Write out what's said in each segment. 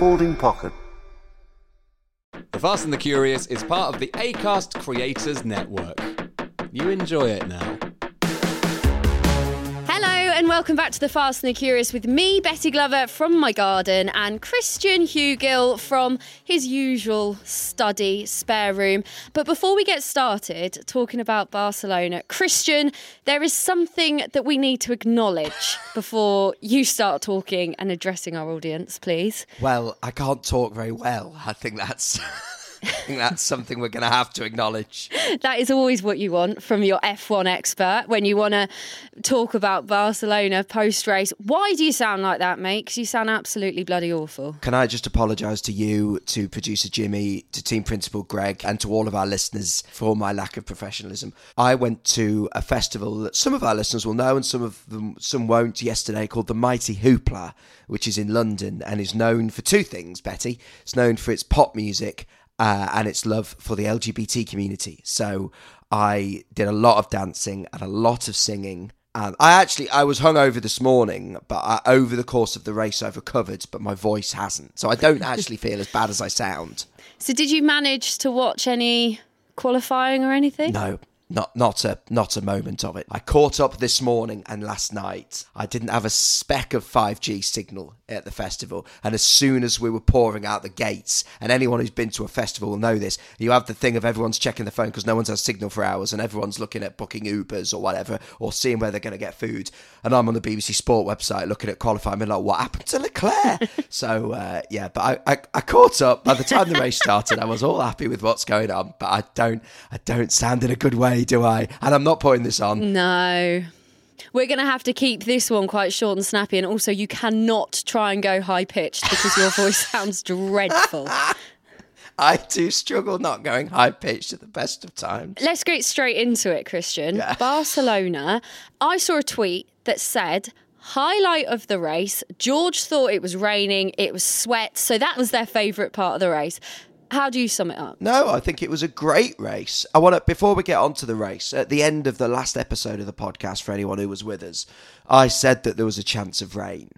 folding pocket. The Fast and the Curious is part of the ACAST Creators Network. You enjoy it now. And welcome back to the Fast and the Curious with me, Betty Glover from my garden, and Christian Hewgill from his usual study spare room. But before we get started talking about Barcelona, Christian, there is something that we need to acknowledge before you start talking and addressing our audience, please. Well, I can't talk very well. I think that's. I think that's something we're going to have to acknowledge. That is always what you want from your F1 expert when you want to talk about Barcelona post race. Why do you sound like that, mate? Because you sound absolutely bloody awful. Can I just apologise to you, to producer Jimmy, to team principal Greg, and to all of our listeners for my lack of professionalism? I went to a festival that some of our listeners will know and some of them some won't yesterday called the Mighty Hoopla, which is in London and is known for two things, Betty. It's known for its pop music uh, and its love for the LGBT community. So I did a lot of dancing and a lot of singing. And I actually I was hungover this morning, but I, over the course of the race I've recovered, but my voice hasn't. So I don't actually feel as bad as I sound. So, did you manage to watch any qualifying or anything? No, not not a not a moment of it. I caught up this morning and last night. I didn't have a speck of 5G signal at the festival, and as soon as we were pouring out the gates, and anyone who's been to a festival will know this, you have the thing of everyone's checking the phone because no one's had signal for hours, and everyone's looking at booking Ubers or whatever, or seeing where they're going to get food. And I'm on the BBC Sport website looking at qualifying, and like, what happened to Leclerc? so uh, yeah, but I, I I caught up. By the time the race started, I was all happy with what's going on, but I don't I don't sound in a good way do I? And I'm not putting this on. No. We're going to have to keep this one quite short and snappy. And also, you cannot try and go high pitched because your voice sounds dreadful. I do struggle not going high pitched at the best of times. Let's get straight into it, Christian. Yeah. Barcelona. I saw a tweet that said, Highlight of the race. George thought it was raining, it was sweat. So that was their favourite part of the race. How do you sum it up? No, I think it was a great race. I want to before we get on to the race, at the end of the last episode of the podcast for anyone who was with us, I said that there was a chance of rain.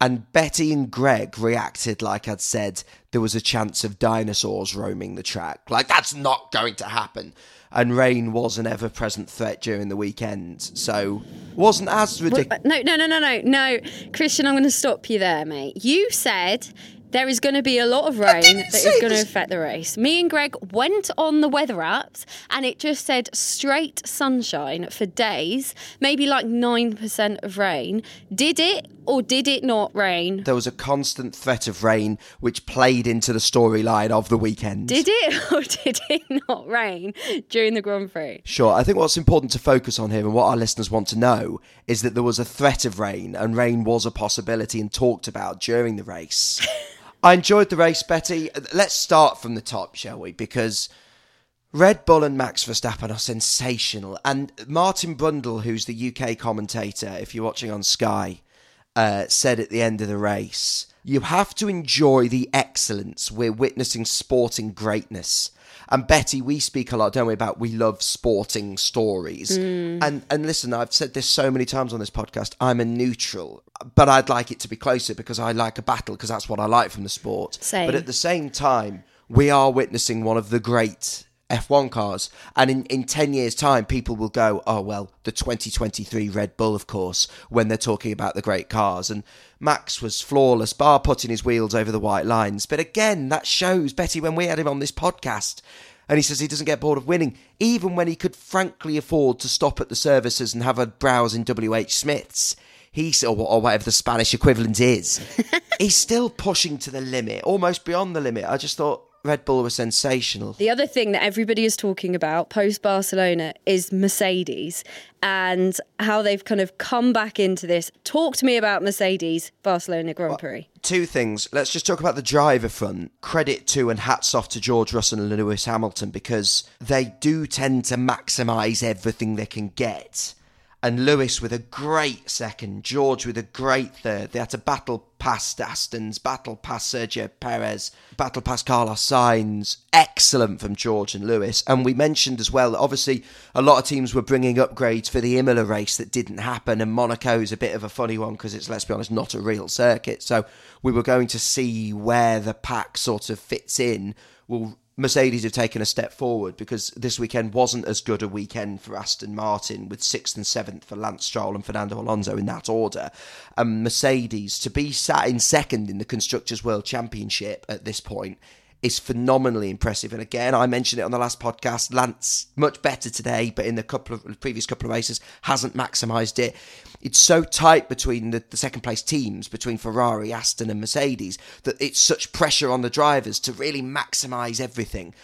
And Betty and Greg reacted like I'd said there was a chance of dinosaurs roaming the track. Like that's not going to happen. And rain was an ever present threat during the weekend. So wasn't as ridiculous. No, no, no, no, no, no. Christian, I'm going to stop you there, mate. You said there is going to be a lot of rain that is say going to affect the race. Me and Greg went on the weather apps and it just said straight sunshine for days, maybe like 9% of rain. Did it or did it not rain? There was a constant threat of rain which played into the storyline of the weekend. Did it or did it not rain during the Grand Prix? Sure. I think what's important to focus on here and what our listeners want to know is that there was a threat of rain and rain was a possibility and talked about during the race. I enjoyed the race, Betty. Let's start from the top, shall we? Because Red Bull and Max Verstappen are sensational. And Martin Brundle, who's the UK commentator, if you're watching on Sky, uh, said at the end of the race, you have to enjoy the excellence. We're witnessing sporting greatness. And Betty, we speak a lot, don't we, about we love sporting stories. Hmm. And and listen, I've said this so many times on this podcast. I'm a neutral, but I'd like it to be closer because I like a battle because that's what I like from the sport. Same. But at the same time, we are witnessing one of the great F1 cars. And in, in 10 years' time, people will go, oh, well, the 2023 Red Bull, of course, when they're talking about the great cars. And Max was flawless, bar putting his wheels over the white lines. But again, that shows, Betty, when we had him on this podcast, and he says he doesn't get bored of winning, even when he could frankly afford to stop at the services and have a browse in WH Smith's. He's, or, or whatever the Spanish equivalent is, he's still pushing to the limit, almost beyond the limit. I just thought Red Bull were sensational. The other thing that everybody is talking about post Barcelona is Mercedes and how they've kind of come back into this. Talk to me about Mercedes Barcelona Grand Prix. Two things. Let's just talk about the driver front. Credit to and hats off to George Russell and Lewis Hamilton because they do tend to maximise everything they can get. And Lewis with a great second, George with a great third. They had to battle past Aston's, battle past Sergio Perez, battle past Carlos Sainz. Excellent from George and Lewis. And we mentioned as well, that obviously, a lot of teams were bringing upgrades for the Imola race that didn't happen. And Monaco is a bit of a funny one because it's, let's be honest, not a real circuit. So we were going to see where the pack sort of fits in. Will Mercedes have taken a step forward because this weekend wasn't as good a weekend for Aston Martin with sixth and seventh for Lance Stroll and Fernando Alonso in that order. And Mercedes to be sat in second in the Constructors' World Championship at this point is phenomenally impressive. And again, I mentioned it on the last podcast. Lance much better today, but in the couple of previous couple of races hasn't maximised it. It's so tight between the, the second place teams, between Ferrari, Aston, and Mercedes, that it's such pressure on the drivers to really maximise everything.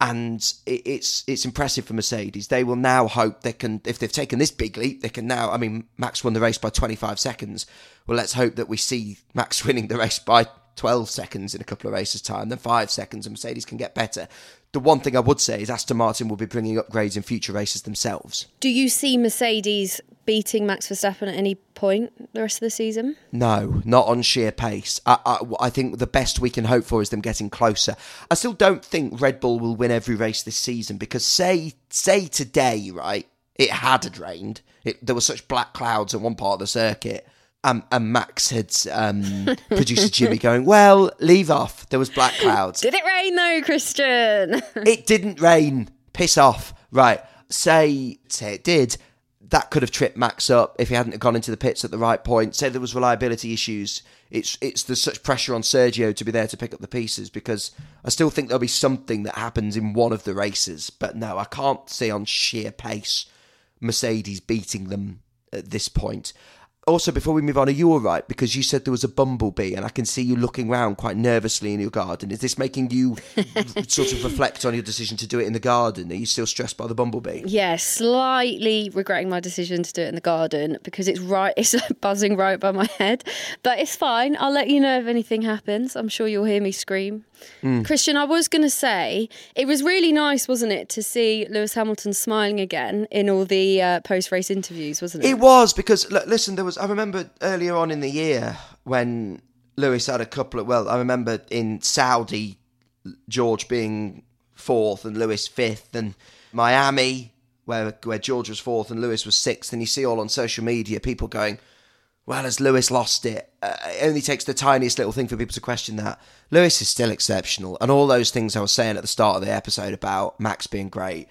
And it, it's it's impressive for Mercedes. They will now hope they can, if they've taken this big leap, they can now. I mean, Max won the race by 25 seconds. Well, let's hope that we see Max winning the race by 12 seconds in a couple of races' time, then five seconds, and Mercedes can get better. The one thing I would say is Aston Martin will be bringing upgrades in future races themselves. Do you see Mercedes beating Max Verstappen at any point the rest of the season? No, not on sheer pace. I, I, I think the best we can hope for is them getting closer. I still don't think Red Bull will win every race this season because say say today, right? It had rained. It, there were such black clouds at one part of the circuit um, and Max had um, producer Jimmy going, "Well, leave off. There was black clouds. Did it rain though, Christian? it didn't rain. Piss off. Right. Say say it did. That could have tripped Max up if he hadn't gone into the pits at the right point. Say there was reliability issues. It's it's there's such pressure on Sergio to be there to pick up the pieces because I still think there'll be something that happens in one of the races. But no, I can't see on sheer pace Mercedes beating them at this point also, before we move on, are you all right? Because you said there was a bumblebee, and I can see you looking around quite nervously in your garden. Is this making you sort of reflect on your decision to do it in the garden? Are you still stressed by the bumblebee? Yeah, slightly regretting my decision to do it in the garden because it's right, it's buzzing right by my head. But it's fine. I'll let you know if anything happens. I'm sure you'll hear me scream. Mm. Christian, I was going to say it was really nice, wasn't it, to see Lewis Hamilton smiling again in all the uh, post-race interviews, wasn't it? It was because look, listen, there was. I remember earlier on in the year when Lewis had a couple of. Well, I remember in Saudi, George being fourth and Lewis fifth, and Miami where where George was fourth and Lewis was sixth, and you see all on social media people going well, has Lewis lost it? Uh, it only takes the tiniest little thing for people to question that. Lewis is still exceptional, and all those things I was saying at the start of the episode about Max being great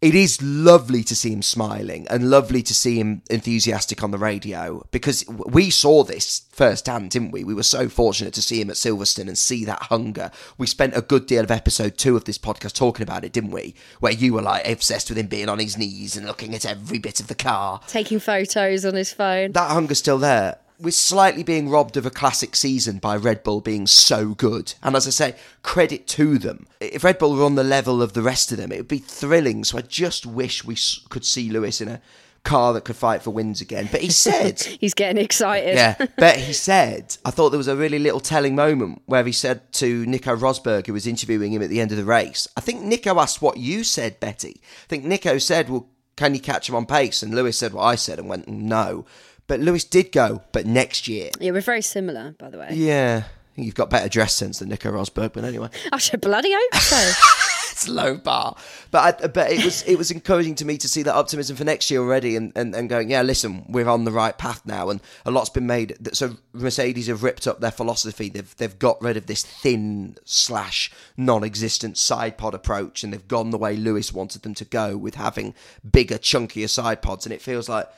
it is lovely to see him smiling and lovely to see him enthusiastic on the radio because we saw this firsthand, didn't we? We were so fortunate to see him at Silverstone and see that hunger. We spent a good deal of episode two of this podcast talking about it, didn't we? Where you were like obsessed with him being on his knees and looking at every bit of the car, taking photos on his phone. That hunger's still there we're slightly being robbed of a classic season by Red Bull being so good. And as I say, credit to them. If Red Bull were on the level of the rest of them, it would be thrilling. So I just wish we could see Lewis in a car that could fight for wins again. But he said. He's getting excited. Yeah. But he said, I thought there was a really little telling moment where he said to Nico Rosberg, who was interviewing him at the end of the race, I think Nico asked what you said, Betty. I think Nico said, Well, can you catch him on pace? And Lewis said what I said and went, No. But Lewis did go, but next year. Yeah, we're very similar, by the way. Yeah. I think you've got better dress sense than Nico Rosberg, but anyway. I should bloody hope so. it's low bar, but I, but it was it was encouraging to me to see that optimism for next year already, and, and, and going yeah, listen, we're on the right path now, and a lot's been made. So Mercedes have ripped up their philosophy. They've they've got rid of this thin slash non-existent side pod approach, and they've gone the way Lewis wanted them to go with having bigger, chunkier side pods, and it feels like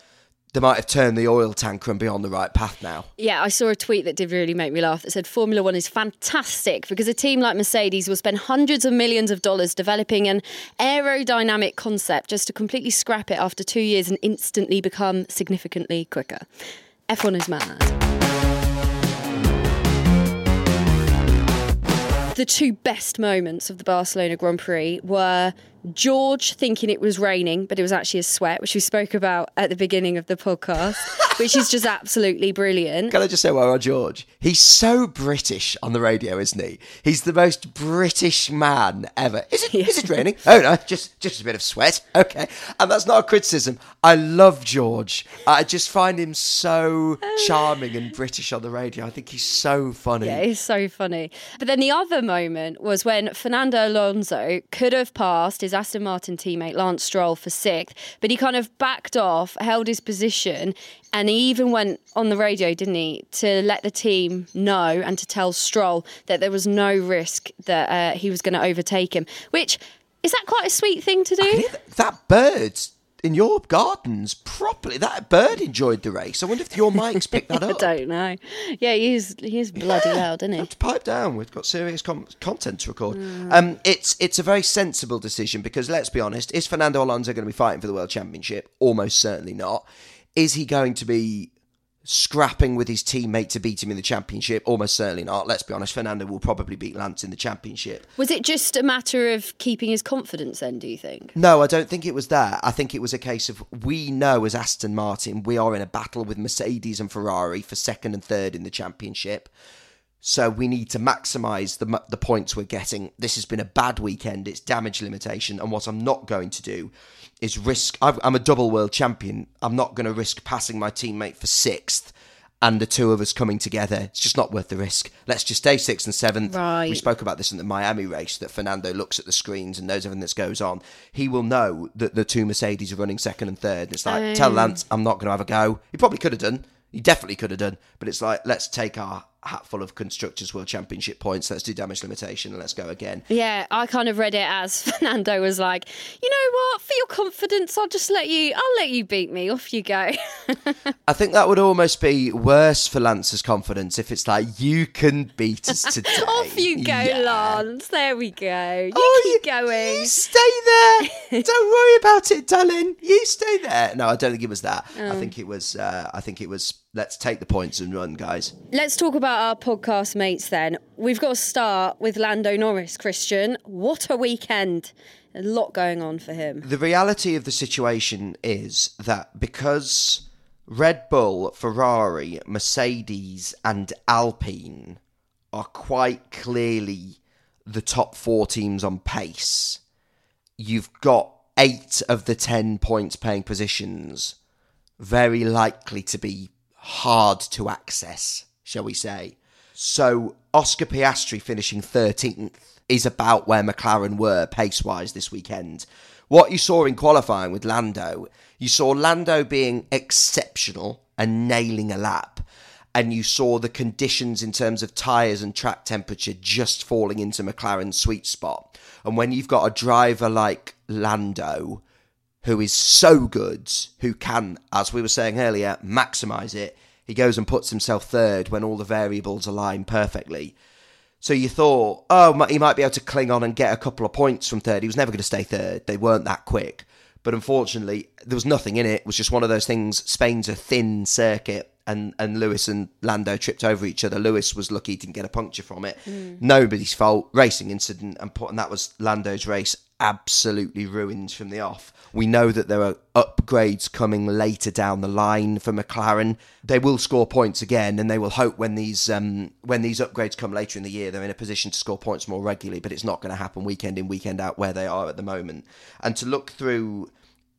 they might have turned the oil tanker and be on the right path now. Yeah, I saw a tweet that did really make me laugh that said Formula One is fantastic because a team like Mercedes will spend hundreds of millions of dollars developing an aerodynamic concept just to completely scrap it after two years and instantly become significantly quicker. F1 is mad. The two best moments of the Barcelona Grand Prix were George thinking it was raining, but it was actually a sweat, which we spoke about at the beginning of the podcast, which is just absolutely brilliant. Can I just say, well, George, he's so British on the radio, isn't he? He's the most British man ever. Is it? Is it raining? Oh no, just just a bit of sweat. Okay, and that's not a criticism. I love George. I just find him so charming and British on the radio. I think he's so funny. Yeah, it's so funny. But then the other moment was when Fernando Alonso could have passed his Aston Martin teammate Lance Stroll for sixth, but he kind of backed off, held his position, and he even went on the radio, didn't he, to let the team know and to tell Stroll that there was no risk that uh, he was going to overtake him. Which is that quite a sweet thing to do? That bird in your gardens properly. That bird enjoyed the race. I wonder if your mics picked that up. I don't know. Yeah, he's he's bloody loud, isn't he? pipe down. We've got serious com- content to record. Um, it's it's a very sensible decision because let's be honest, is Fernando Alonso going to be fighting for the world championship? Almost certainly not. Is he going to be scrapping with his teammate to beat him in the championship? Almost certainly not. Let's be honest, Fernando will probably beat Lance in the championship. Was it just a matter of keeping his confidence then, do you think? No, I don't think it was that. I think it was a case of we know as Aston Martin we are in a battle with Mercedes and Ferrari for second and third in the championship. So we need to maximise the the points we're getting. This has been a bad weekend. It's damage limitation, and what I'm not going to do is risk. I've, I'm a double world champion. I'm not going to risk passing my teammate for sixth. And the two of us coming together, it's just not worth the risk. Let's just stay sixth and seventh. Right. We spoke about this in the Miami race that Fernando looks at the screens and knows everything that goes on. He will know that the two Mercedes are running second and third. And it's like, tell oh. Lance, I'm not going to have a go. He probably could have done. He definitely could have done. But it's like, let's take our hat full of Constructors World Championship points. Let's do damage limitation and let's go again. Yeah, I kind of read it as Fernando was like, you know what, for your confidence, I'll just let you, I'll let you beat me. Off you go. I think that would almost be worse for Lance's confidence if it's like, you can beat us today. Off you go, Yeah. Lance. There we go. You Oh, keep you- going. You stay there. don't worry about it, darling. You stay there. No, I don't think it was that. Oh. I think it was. Uh, I think it was. Let's take the points and run, guys. Let's talk about our podcast mates then. We've got to start with Lando Norris, Christian. What a weekend. A lot going on for him. The reality of the situation is that because Red Bull, Ferrari, Mercedes, and Alpine are quite clearly the top four teams on pace, you've got eight of the ten points paying positions very likely to be hard to access, shall we say. So Oscar Piastri finishing 13th is about where McLaren were pace wise this weekend. What you saw in qualifying with Lando, you saw Lando being exceptional and nailing a lap. And you saw the conditions in terms of tyres and track temperature just falling into McLaren's sweet spot. And when you've got a driver like Lando, who is so good, who can, as we were saying earlier, maximise it. He goes and puts himself third when all the variables align perfectly. So you thought, oh, he might be able to cling on and get a couple of points from third. He was never going to stay third. They weren't that quick. But unfortunately, there was nothing in it. It was just one of those things. Spain's a thin circuit, and, and Lewis and Lando tripped over each other. Lewis was lucky he didn't get a puncture from it. Mm. Nobody's fault. Racing incident, and, put, and that was Lando's race absolutely ruined from the off. We know that there are upgrades coming later down the line for McLaren. They will score points again, and they will hope when these um, when these upgrades come later in the year, they're in a position to score points more regularly. But it's not going to happen weekend in weekend out where they are at the moment. And to look through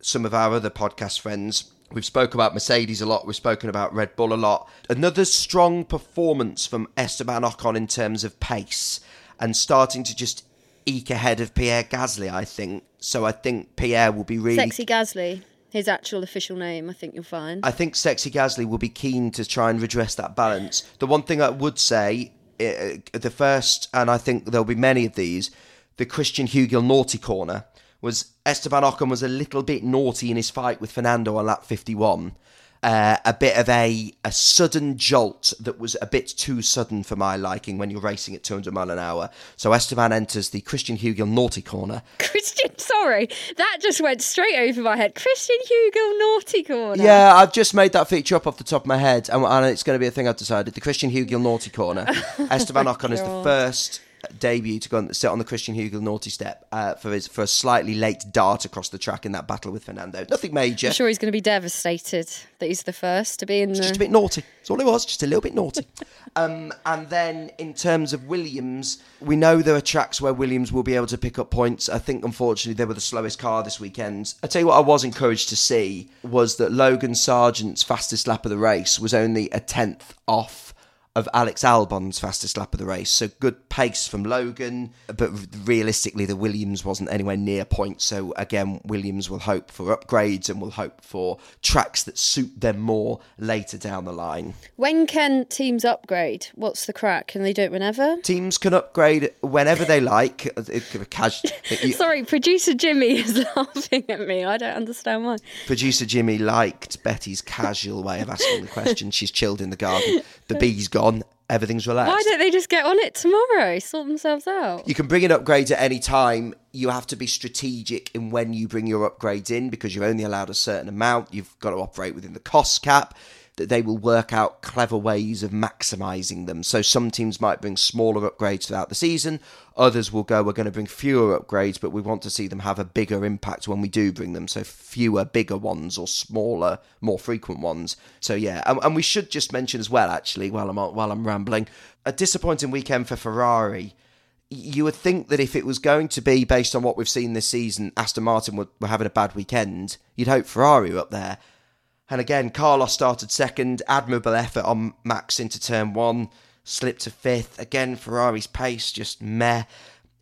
some of our other podcast friends. We've spoken about Mercedes a lot. We've spoken about Red Bull a lot. Another strong performance from Esteban Ocon in terms of pace and starting to just eke ahead of Pierre Gasly, I think. So I think Pierre will be really. Sexy Gasly, his actual official name, I think you'll find. I think Sexy Gasly will be keen to try and redress that balance. The one thing I would say, uh, the first, and I think there'll be many of these, the Christian Hewgill naughty corner was Esteban Ocon was a little bit naughty in his fight with Fernando on lap 51. Uh, a bit of a, a sudden jolt that was a bit too sudden for my liking when you're racing at 200 mile an hour. So Esteban enters the Christian Hewgill naughty corner. Christian, sorry, that just went straight over my head. Christian Hewgill Naughty Corner. Yeah, I've just made that feature up off the top of my head, and, and it's going to be a thing I've decided. The Christian Hewgill naughty corner. Esteban Ocon is the first debut to go and sit on the Christian Hewgill naughty step uh, for his for a slightly late dart across the track in that battle with Fernando. Nothing major. I'm sure he's going to be devastated that he's the first to be in the. Just a bit naughty. That's all it was. Just a little bit naughty. um, and then in terms of Williams, we know there are tracks where Williams will be able to pick up points. I think unfortunately they were the slowest car this weekend. I tell you what, I was encouraged to see was that Logan Sargeant's fastest lap of the race was only a tenth off of Alex Albon's fastest lap of the race. So good pace from Logan, but realistically, the Williams wasn't anywhere near point. So again, Williams will hope for upgrades and will hope for tracks that suit them more later down the line. When can teams upgrade? What's the crack? Can they do it whenever? Teams can upgrade whenever they like. Sorry, producer Jimmy is laughing at me. I don't understand why. Producer Jimmy liked Betty's casual way of asking the question. She's chilled in the garden. The bee's gone everything's relaxed. Why don't they just get on it tomorrow? Sort themselves out. You can bring in upgrades at any time. You have to be strategic in when you bring your upgrades in because you're only allowed a certain amount. You've got to operate within the cost cap that they will work out clever ways of maximizing them. So some teams might bring smaller upgrades throughout the season, others will go, we're going to bring fewer upgrades, but we want to see them have a bigger impact when we do bring them. So fewer, bigger ones or smaller, more frequent ones. So yeah, and, and we should just mention as well, actually, while I'm while I'm rambling, a disappointing weekend for Ferrari you would think that if it was going to be based on what we've seen this season, Aston Martin were, were having a bad weekend. You'd hope Ferrari were up there. And again, Carlos started second, admirable effort on Max into turn one, slipped to fifth. Again, Ferrari's pace just meh.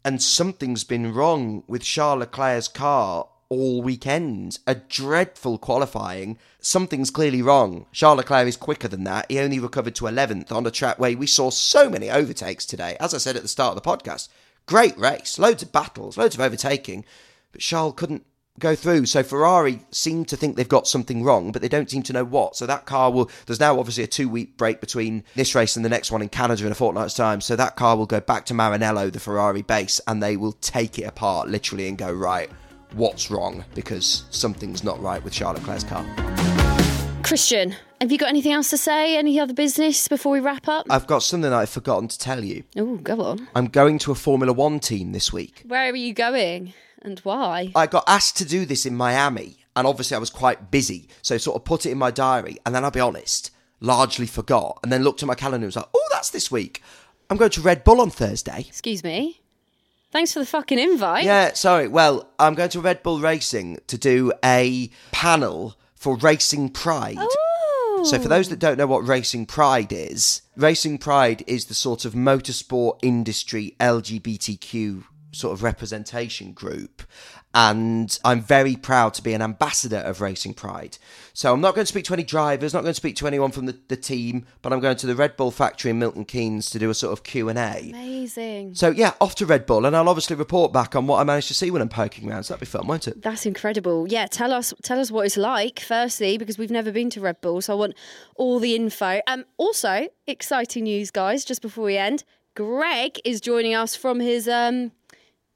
And something's been wrong with Charles Leclerc's car all weekend. A dreadful qualifying. Something's clearly wrong. Charles Leclerc is quicker than that. He only recovered to 11th on a track where we saw so many overtakes today. As I said at the start of the podcast, great race, loads of battles, loads of overtaking. But Charles couldn't go through. So Ferrari seem to think they've got something wrong, but they don't seem to know what. So that car will. There's now obviously a two week break between this race and the next one in Canada in a fortnight's time. So that car will go back to Maranello, the Ferrari base, and they will take it apart literally and go right. What's wrong? Because something's not right with Charles Leclerc's car. Christian, have you got anything else to say? Any other business before we wrap up? I've got something I've forgotten to tell you. Oh, go on. I'm going to a Formula One team this week. Where are you going? And why? I got asked to do this in Miami, and obviously I was quite busy, so sort of put it in my diary, and then I'll be honest, largely forgot, and then looked at my calendar and was like, oh, that's this week. I'm going to Red Bull on Thursday. Excuse me? Thanks for the fucking invite. Yeah, sorry. Well, I'm going to Red Bull Racing to do a panel for Racing Pride. Oh. So, for those oh. that don't know what Racing Pride is, Racing Pride is the sort of motorsport industry LGBTQ sort of representation group. And I'm very proud to be an ambassador of Racing Pride. So I'm not going to speak to any drivers, not going to speak to anyone from the, the team, but I'm going to the Red Bull factory in Milton Keynes to do a sort of Q&A. Amazing. So yeah, off to Red Bull and I'll obviously report back on what I managed to see when I'm poking around. So that'd be fun, won't it? That's incredible. Yeah, tell us tell us what it's like firstly because we've never been to Red Bull, so I want all the info. Um also, exciting news guys just before we end. Greg is joining us from his um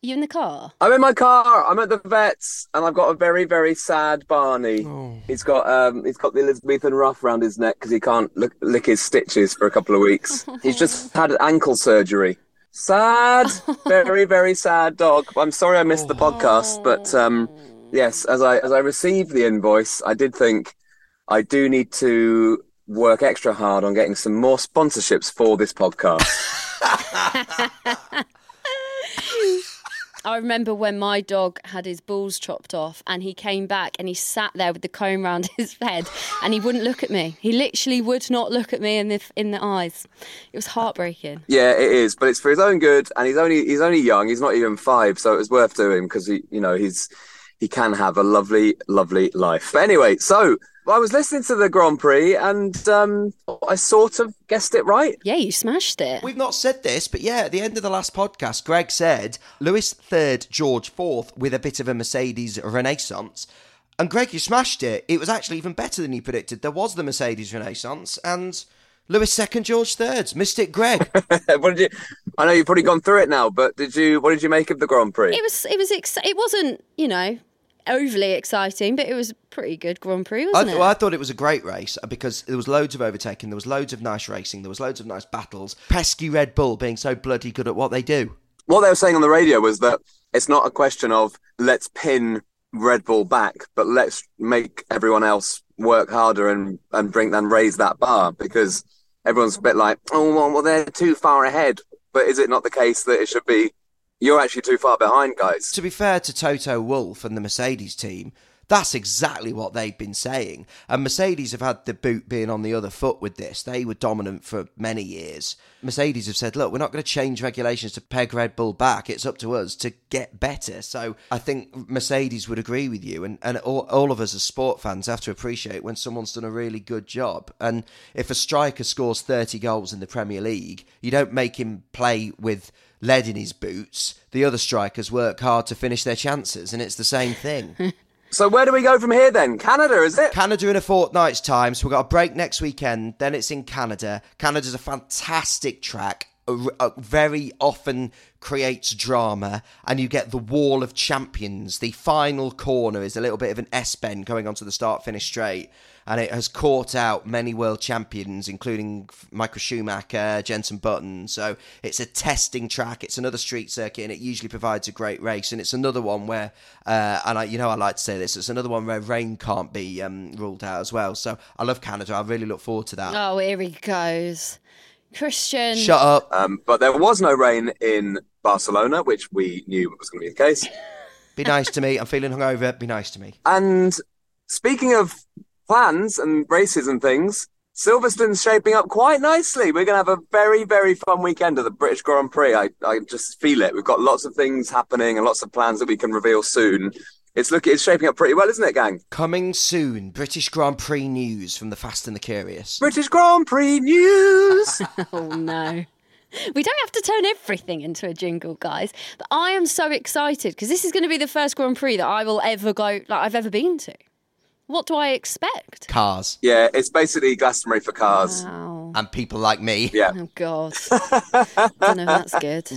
you in the car? I'm in my car. I'm at the vets, and I've got a very, very sad Barney. Oh. He's got um, he's got the Elizabethan ruff around his neck because he can't lick, lick his stitches for a couple of weeks. he's just had ankle surgery. Sad, very, very sad dog. I'm sorry I missed the podcast, but um, yes, as I as I received the invoice, I did think I do need to work extra hard on getting some more sponsorships for this podcast. I remember when my dog had his balls chopped off and he came back and he sat there with the comb around his head and he wouldn't look at me. He literally would not look at me in the in the eyes. It was heartbreaking. Yeah, it is, but it's for his own good and he's only he's only young. He's not even 5, so it was worth doing because he you know, he's he can have a lovely lovely life. But anyway, so I was listening to the Grand Prix and um, I sort of guessed it right. Yeah, you smashed it. We've not said this, but yeah, at the end of the last podcast, Greg said Lewis third, George fourth, with a bit of a Mercedes renaissance. And Greg, you smashed it. It was actually even better than you predicted. There was the Mercedes renaissance and. Lewis second, George third. Mystic Greg. what did you? I know you've probably gone through it now, but did you? What did you make of the Grand Prix? It was. It was. Ex- it wasn't. You know, overly exciting, but it was a pretty good Grand Prix, wasn't I th- it? Well, I thought it was a great race uh, because there was loads of overtaking, there was loads of nice racing, there was loads of nice battles. Pesky Red Bull being so bloody good at what they do. what they were saying on the radio was that it's not a question of let's pin Red Bull back, but let's make everyone else work harder and and bring and raise that bar because everyone's a bit like, oh well, they're too far ahead. But is it not the case that it should be you're actually too far behind, guys? To be fair to Toto Wolff and the Mercedes team, that's exactly what they've been saying. And Mercedes have had the boot being on the other foot with this. They were dominant for many years. Mercedes have said, look, we're not going to change regulations to peg Red Bull back. It's up to us to get better. So I think Mercedes would agree with you. And, and all, all of us as sport fans have to appreciate when someone's done a really good job. And if a striker scores 30 goals in the Premier League, you don't make him play with lead in his boots. The other strikers work hard to finish their chances, and it's the same thing. So where do we go from here then? Canada, is it? Canada in a fortnight's time. So we've got a break next weekend. Then it's in Canada. Canada's a fantastic track. very often creates drama, and you get the Wall of Champions. The final corner is a little bit of an S bend going onto the start finish straight and it has caught out many world champions, including Michael Schumacher, Jenson Button. So it's a testing track. It's another street circuit, and it usually provides a great race. And it's another one where, uh, and I, you know, I like to say this. It's another one where rain can't be um, ruled out as well. So I love Canada. I really look forward to that. Oh, here he goes. Christian. Shut up. Um, but there was no rain in Barcelona, which we knew was going to be the case. Be nice to me. I'm feeling hungover. Be nice to me. And speaking of plans and races and things, Silverstone's shaping up quite nicely. We're going to have a very, very fun weekend of the British Grand Prix. I, I just feel it. We've got lots of things happening and lots of plans that we can reveal soon. It's looking, it's shaping up pretty well, isn't it, gang? Coming soon, British Grand Prix news from the Fast and the Curious. British Grand Prix news. oh no. We don't have to turn everything into a jingle, guys. But I am so excited because this is going to be the first Grand Prix that I will ever go, like I've ever been to. What do I expect? Cars. Yeah, it's basically Glastonbury for cars. Wow. And people like me. Yeah. Oh God. I don't know if that's good.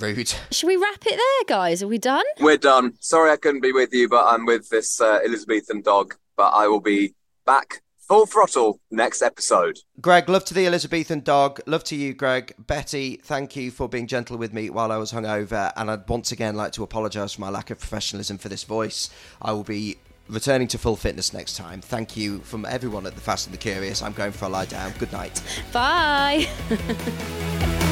Rude. Should we wrap it there, guys? Are we done? We're done. Sorry I couldn't be with you, but I'm with this uh, Elizabethan dog. But I will be back full throttle next episode. Greg, love to the Elizabethan dog. Love to you, Greg. Betty, thank you for being gentle with me while I was hungover. And I'd once again like to apologise for my lack of professionalism for this voice. I will be returning to full fitness next time. Thank you from everyone at the Fast and the Curious. I'm going for a lie down. Good night. Bye.